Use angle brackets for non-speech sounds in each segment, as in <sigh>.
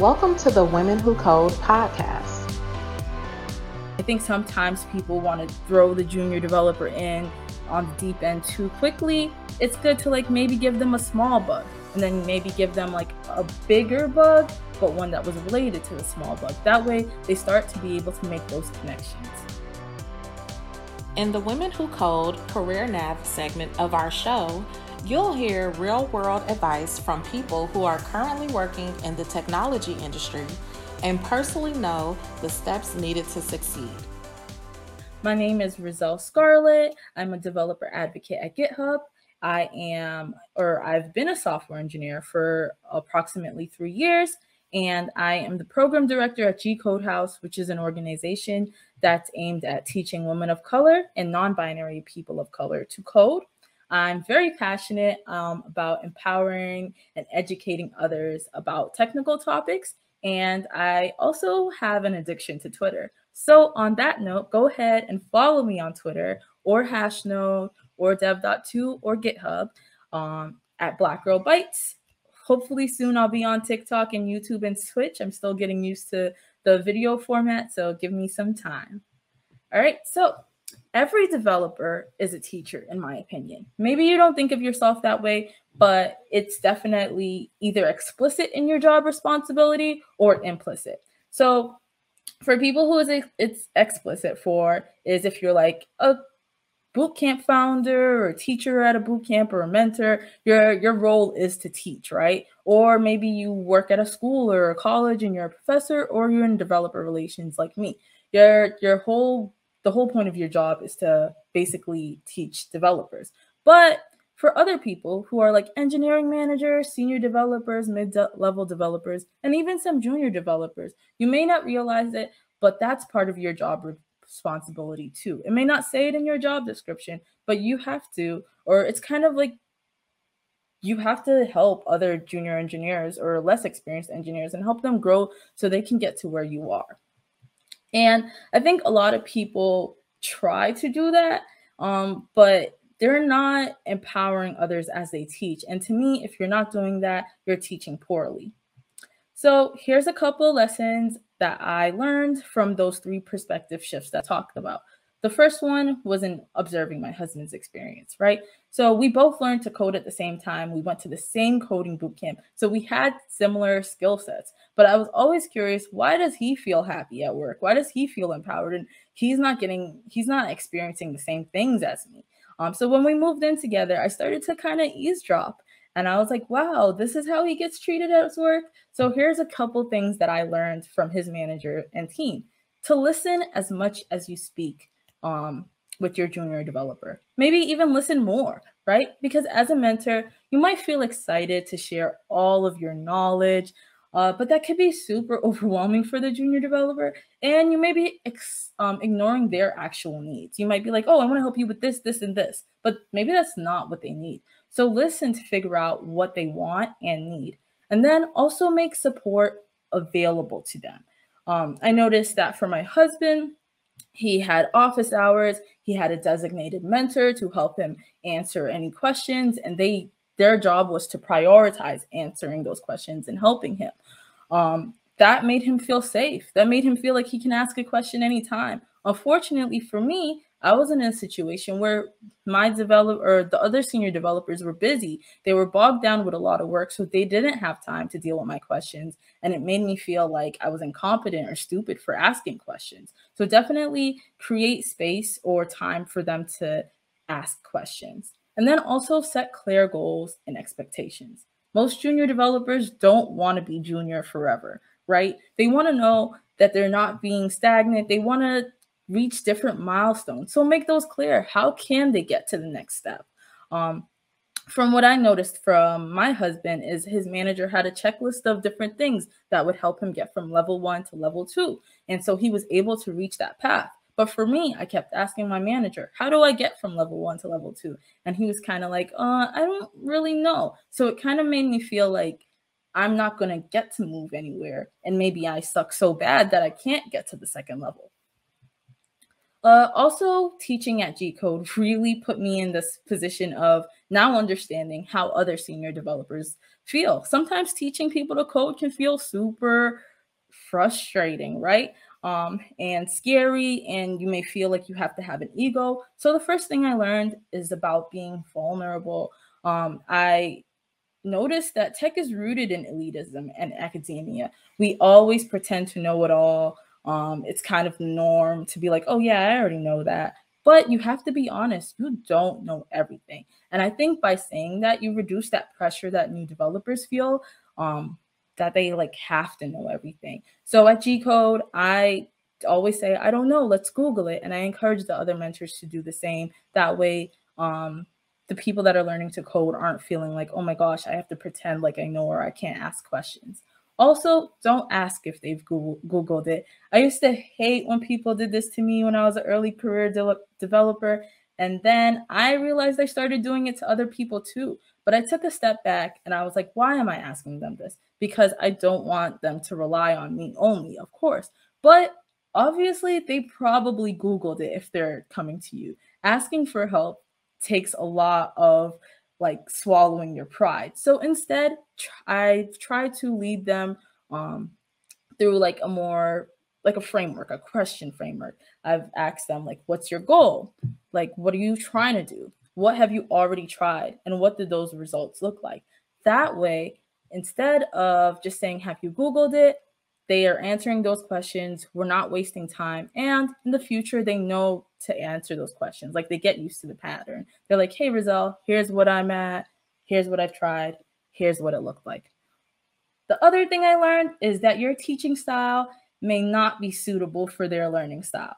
Welcome to the Women Who Code podcast. I think sometimes people want to throw the junior developer in on the deep end too quickly. It's good to like maybe give them a small bug and then maybe give them like a bigger bug, but one that was related to the small bug. That way they start to be able to make those connections. In the Women Who Code Career Nav segment of our show, You'll hear real world advice from people who are currently working in the technology industry and personally know the steps needed to succeed. My name is Rizel Scarlett. I'm a developer advocate at GitHub. I am, or I've been a software engineer for approximately three years, and I am the program director at G Code House, which is an organization that's aimed at teaching women of color and non binary people of color to code. I'm very passionate um, about empowering and educating others about technical topics. And I also have an addiction to Twitter. So, on that note, go ahead and follow me on Twitter or Hashnode or dev.to or GitHub um, at Black Girl Bytes. Hopefully, soon I'll be on TikTok and YouTube and Twitch. I'm still getting used to the video format, so give me some time. All right, so every developer is a teacher, in my opinion. Maybe you don't think of yourself that way, but it's definitely either explicit in your job responsibility or implicit. So, for people who is it's explicit for is if you're like a boot camp founder or teacher at a boot camp or a mentor, your your role is to teach, right? Or maybe you work at a school or a college and you're a professor, or you're in developer relations like me. Your your whole the whole point of your job is to basically teach developers. But for other people who are like engineering managers, senior developers, mid level developers, and even some junior developers, you may not realize it, but that's part of your job responsibility too. It may not say it in your job description, but you have to, or it's kind of like you have to help other junior engineers or less experienced engineers and help them grow so they can get to where you are. And I think a lot of people try to do that, um, but they're not empowering others as they teach. And to me, if you're not doing that, you're teaching poorly. So here's a couple lessons that I learned from those three perspective shifts that I talked about. The first one was in observing my husband's experience, right? So we both learned to code at the same time. We went to the same coding boot camp. So we had similar skill sets. But I was always curious, why does he feel happy at work? Why does he feel empowered? And he's not getting, he's not experiencing the same things as me. Um, so when we moved in together, I started to kind of eavesdrop. And I was like, wow, this is how he gets treated at work. So here's a couple things that I learned from his manager and team to listen as much as you speak um, with your junior developer. Maybe even listen more, right? Because as a mentor, you might feel excited to share all of your knowledge, uh, but that could be super <laughs> overwhelming for the junior developer, and you may be um, ignoring their actual needs. You might be like, "Oh, I want to help you with this, this, and this," but maybe that's not what they need. So listen to figure out what they want and need, and then also make support available to them. Um, I noticed that for my husband, he had office hours. He had a designated mentor to help him answer any questions, and they their job was to prioritize answering those questions and helping him. Um, that made him feel safe. That made him feel like he can ask a question anytime. Unfortunately for me, I was in a situation where my developer or the other senior developers were busy. They were bogged down with a lot of work, so they didn't have time to deal with my questions. And it made me feel like I was incompetent or stupid for asking questions. So definitely create space or time for them to ask questions. And then also set clear goals and expectations. Most junior developers don't want to be junior forever, right? They want to know that they're not being stagnant. They want to reach different milestones. So make those clear. How can they get to the next step? Um, from what I noticed from my husband is his manager had a checklist of different things that would help him get from level one to level two. And so he was able to reach that path. But for me, I kept asking my manager, how do I get from level one to level two? And he was kind of like, uh, I don't really know. So it kind of made me feel like I'm not going to get to move anywhere. And maybe I suck so bad that I can't get to the second level. Uh, also, teaching at G Code really put me in this position of now understanding how other senior developers feel. Sometimes teaching people to code can feel super frustrating, right? Um, and scary, and you may feel like you have to have an ego. So, the first thing I learned is about being vulnerable. Um, I noticed that tech is rooted in elitism and academia. We always pretend to know it all um, it's kind of norm to be like, oh, yeah, I already know that. But you have to be honest, you don't know everything. And I think by saying that, you reduce that pressure that new developers feel um, that they like have to know everything. So at G Code, I always say, I don't know, let's Google it. And I encourage the other mentors to do the same. That way, um, the people that are learning to code aren't feeling like, oh my gosh, I have to pretend like I know or I can't ask questions. Also, don't ask if they've Googled it. I used to hate when people did this to me when I was an early career de- developer. And then I realized I started doing it to other people too. But I took a step back and I was like, why am I asking them this? Because I don't want them to rely on me only, of course. But obviously, they probably Googled it if they're coming to you. Asking for help takes a lot of like swallowing your pride. So instead, I try to lead them um, through like a more like a framework, a question framework. I've asked them like, "What's your goal? Like, what are you trying to do? What have you already tried, and what did those results look like?" That way, instead of just saying, "Have you Googled it?" They are answering those questions. We're not wasting time. And in the future, they know to answer those questions. Like they get used to the pattern. They're like, hey, Rizel, here's what I'm at. Here's what I've tried. Here's what it looked like. The other thing I learned is that your teaching style may not be suitable for their learning style.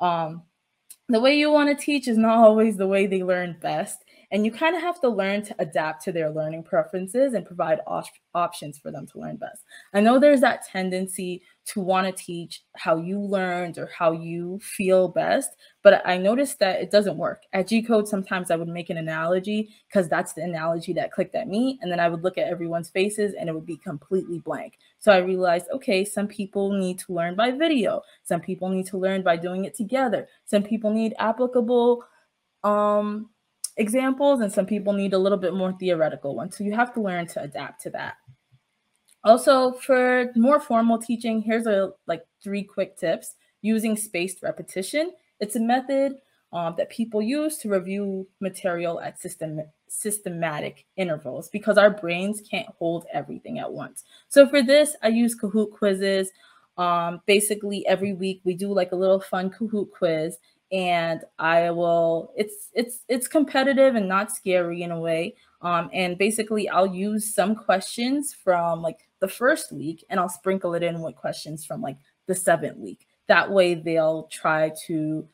Um, the way you want to teach is not <laughs> always the way they learn best. And you kind of have to learn to adapt to their learning preferences and provide op- options for them to learn best. I know there's that tendency to want to teach how you learned or how you feel best. But I noticed that it doesn't work. At G Code, sometimes I would make an analogy because that's the analogy that clicked at me. And then I would look at everyone's faces and it would be completely blank. So I realized, okay, some people need to learn by video. Some people need to learn by doing it together. Some people need applicable um, examples and some people need a little bit more theoretical ones. So you have to learn to adapt to that. Also, for more formal teaching, here's a like three quick tips using spaced repetition. It's a method um, that people use to review material at system systematic intervals because our brains can't hold everything at once. So for this, I use Kahoot quizzes. Um, basically, every week we do like a little fun Kahoot quiz, and I will. It's it's it's competitive and not scary in a way. Um, and basically, I'll use some questions from like the first week and I'll sprinkle it in with questions from like the seventh week. That way they'll try to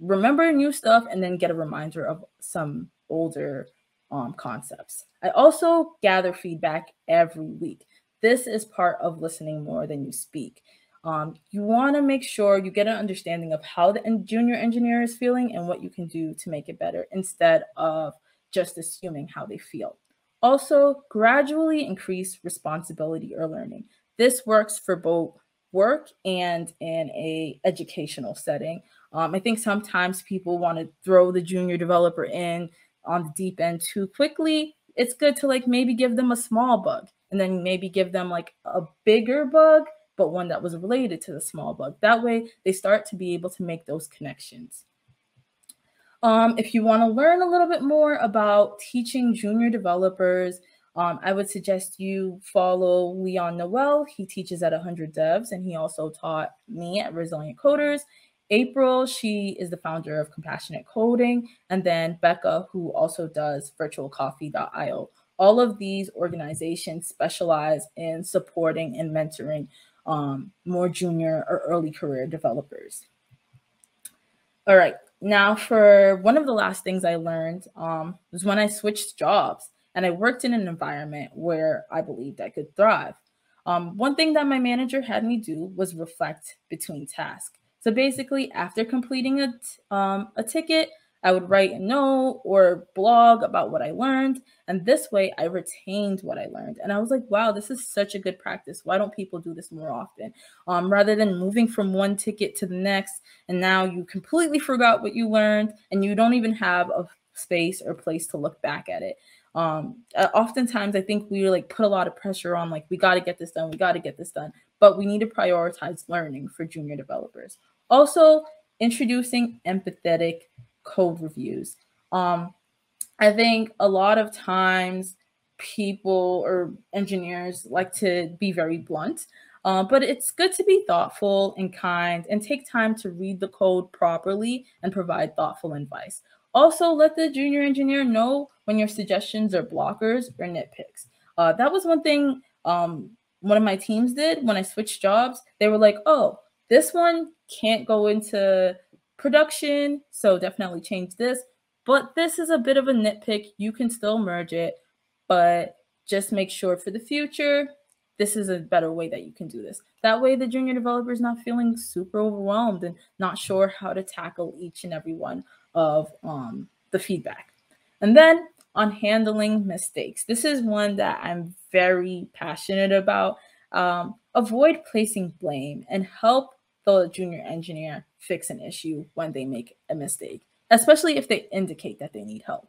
remember new stuff and then get a reminder of some older um, concepts. I also gather feedback every week. This is part of listening more than you speak. Um, you want to make sure you get an understanding of how the junior engineer is feeling and what you can do to make it better instead of just assuming how they feel. Also, gradually increase responsibility or learning. This works for both work and in a educational setting. Um, I think sometimes people want to throw the junior developer in on the deep end too quickly. It's good to like maybe give them a small bug and then maybe give them like a bigger bug, but one that was related to the small bug. That way they start to be able to make those connections. Um, if you want to learn a little bit more about teaching junior developers, um, I would suggest you follow Leon Noel. He teaches at 100 Devs, and he also taught me at Resilient Coders. April, she is the founder of Compassionate Coding, and then Becca, who also does virtualcoffee.io. All of these organizations specialize in supporting and mentoring um, more junior or early career developers. All right, now, for one of the last things I learned um, was when I switched jobs and I worked in an environment where I believed I could thrive. Um, one thing that my manager had me do was reflect between tasks. So basically, after completing a, um, a ticket, I would write a note or blog about what I learned. And this way I retained what I learned. And I was like, wow, this is such a good practice. Why don't people do this more often? Um, rather than moving from one ticket to the next, and now you completely forgot what you learned and you don't even have a space or place to look back at it. Um, uh, oftentimes I think we like put a lot of pressure on like we got to get this done, we got to get this done, but we need to prioritize learning for junior developers. Also, introducing empathetic code reviews. Um, I think a lot of times people or engineers like to be very blunt, uh, but it's good to be thoughtful and kind and take time to read the code properly and provide thoughtful advice. Also, let the junior engineer know when your suggestions are blockers or nitpicks. Uh, that was one thing um, one of my teams did when I switched jobs. They were like, oh, this one can't go into production, so definitely change this. But this is a bit of a nitpick. You can still merge it, but just make sure for the future, this is a better way that you can do this. That way, the junior developer is not feeling super overwhelmed and not sure how to tackle each and every one of um, the feedback. And then on handling mistakes, this is one that I'm very passionate about. Um, avoid placing blame and help the junior engineer fix an issue when they make a mistake, especially if they indicate that they need help,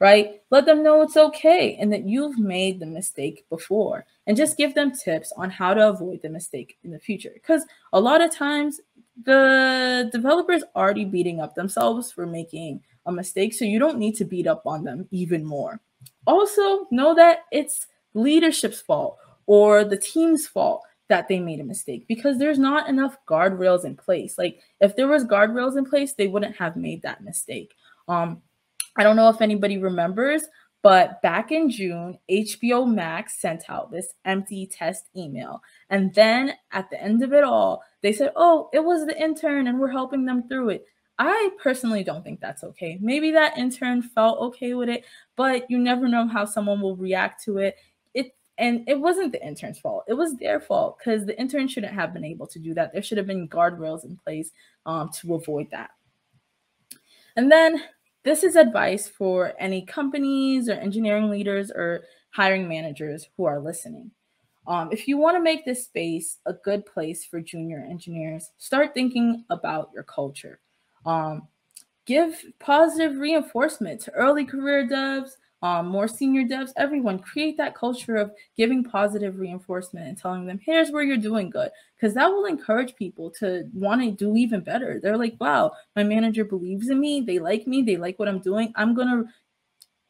right? Let them know it's okay and that you've made the mistake before and just give them tips on how to avoid the mistake in the future. Because a lot of times the developers already beating up themselves for making a mistake, so you don't need to beat up on them even more. Also, know that it's leadership's fault or the team's fault that they made a mistake because there's not enough guardrails in place. Like if there was guardrails in place, they wouldn't have made that mistake. Um, I don't know if anybody remembers, but back in June, HBO Max sent out this empty test email. And then at the end of it all, they said, oh, it was the intern and we're helping them through it. I personally don't think that's okay. Maybe that intern felt okay with it, but you never know how someone will react to it and it wasn't the intern's fault it was their fault because the intern shouldn't have been able to do that. There should have been guardrails in place um, to avoid that. And then this is advice for any companies or engineering leaders or hiring managers who are listening. Um, if you want to make this space a good place for junior engineers start thinking about your culture. Um, give positive reinforcement to early career devs um, more senior devs, everyone create that culture of giving positive reinforcement and telling them, here's where you're doing good. Because that will encourage people to want to do even better. They're like, wow, my manager believes in me. They like me. They like what I'm doing. I'm going to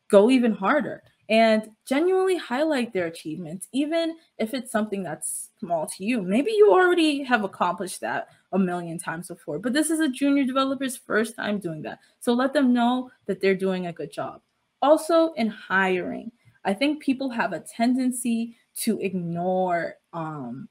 go even harder and genuinely highlight their achievements, even if it's something that's small to you. Maybe you already have accomplished that a million times before, but this is a junior developer's first time doing that. So let them know that they're doing a good job. Also, in hiring, I think people have a tendency to ignore um,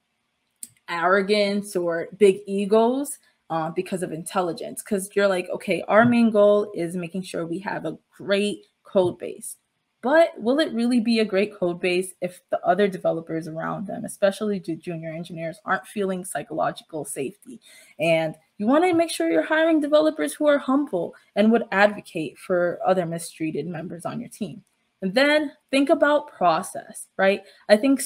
arrogance or big egos uh, because of intelligence. Because you're like, okay, our main goal is making sure we have a great code base. But will it really be a great code base if the other developers around them, especially junior engineers, aren't feeling psychological safety? And you want to make sure you're hiring developers who are humble and would advocate for other mistreated members on your team. And then think about process, right? I think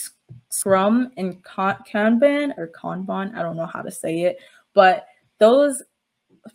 Scrum and Kanban or Kanban, I don't know how to say it, but those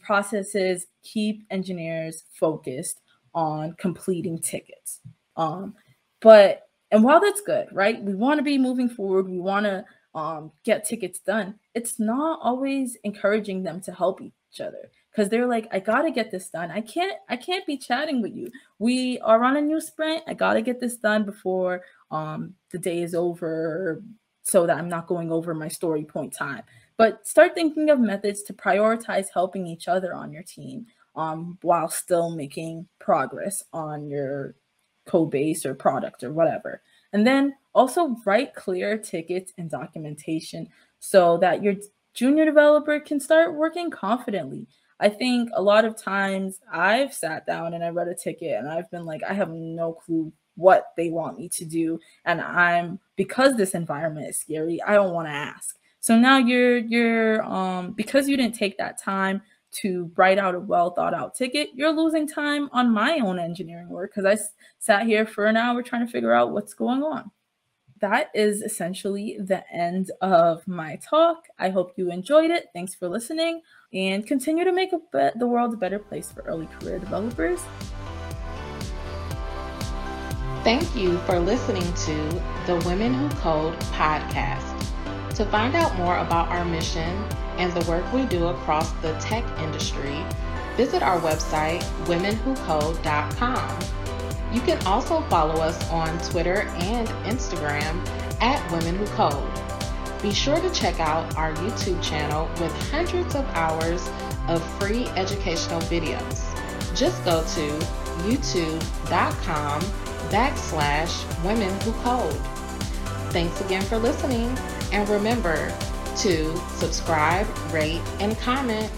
processes keep engineers focused on completing tickets. Um, but and while that's good, right? We want to be moving forward. We want to um, get tickets done. It's not always encouraging them to help each other because they're like, I gotta get this done. I can't, I can't be chatting with you. We are on a new sprint. I gotta get this done before um, the day is over, so that I'm not going over my story point time. But start thinking of methods to prioritize helping each other on your team um, while still making progress on your code base or product or whatever. And then also write clear tickets and documentation so that your junior developer can start working confidently. I think a lot of times I've sat down and I read a ticket and I've been like, I have no clue what they want me to do. And I'm because this environment is scary, I don't want to ask. So now you're you're um because you didn't take that time to write out a well thought out ticket, you're losing time on my own engineering work because I s- sat here for an hour trying to figure out what's going on. That is essentially the end of my talk. I hope you enjoyed it. Thanks for listening and continue to make be- the world a better place for early career developers. Thank you for listening to the Women Who Code podcast. To find out more about our mission and the work we do across the tech industry, visit our website, womenwhocode.com. You can also follow us on Twitter and Instagram at Women Who Code. Be sure to check out our YouTube channel with hundreds of hours of free educational videos. Just go to youtube.com backslash women who code. Thanks again for listening, and remember to subscribe, rate, and comment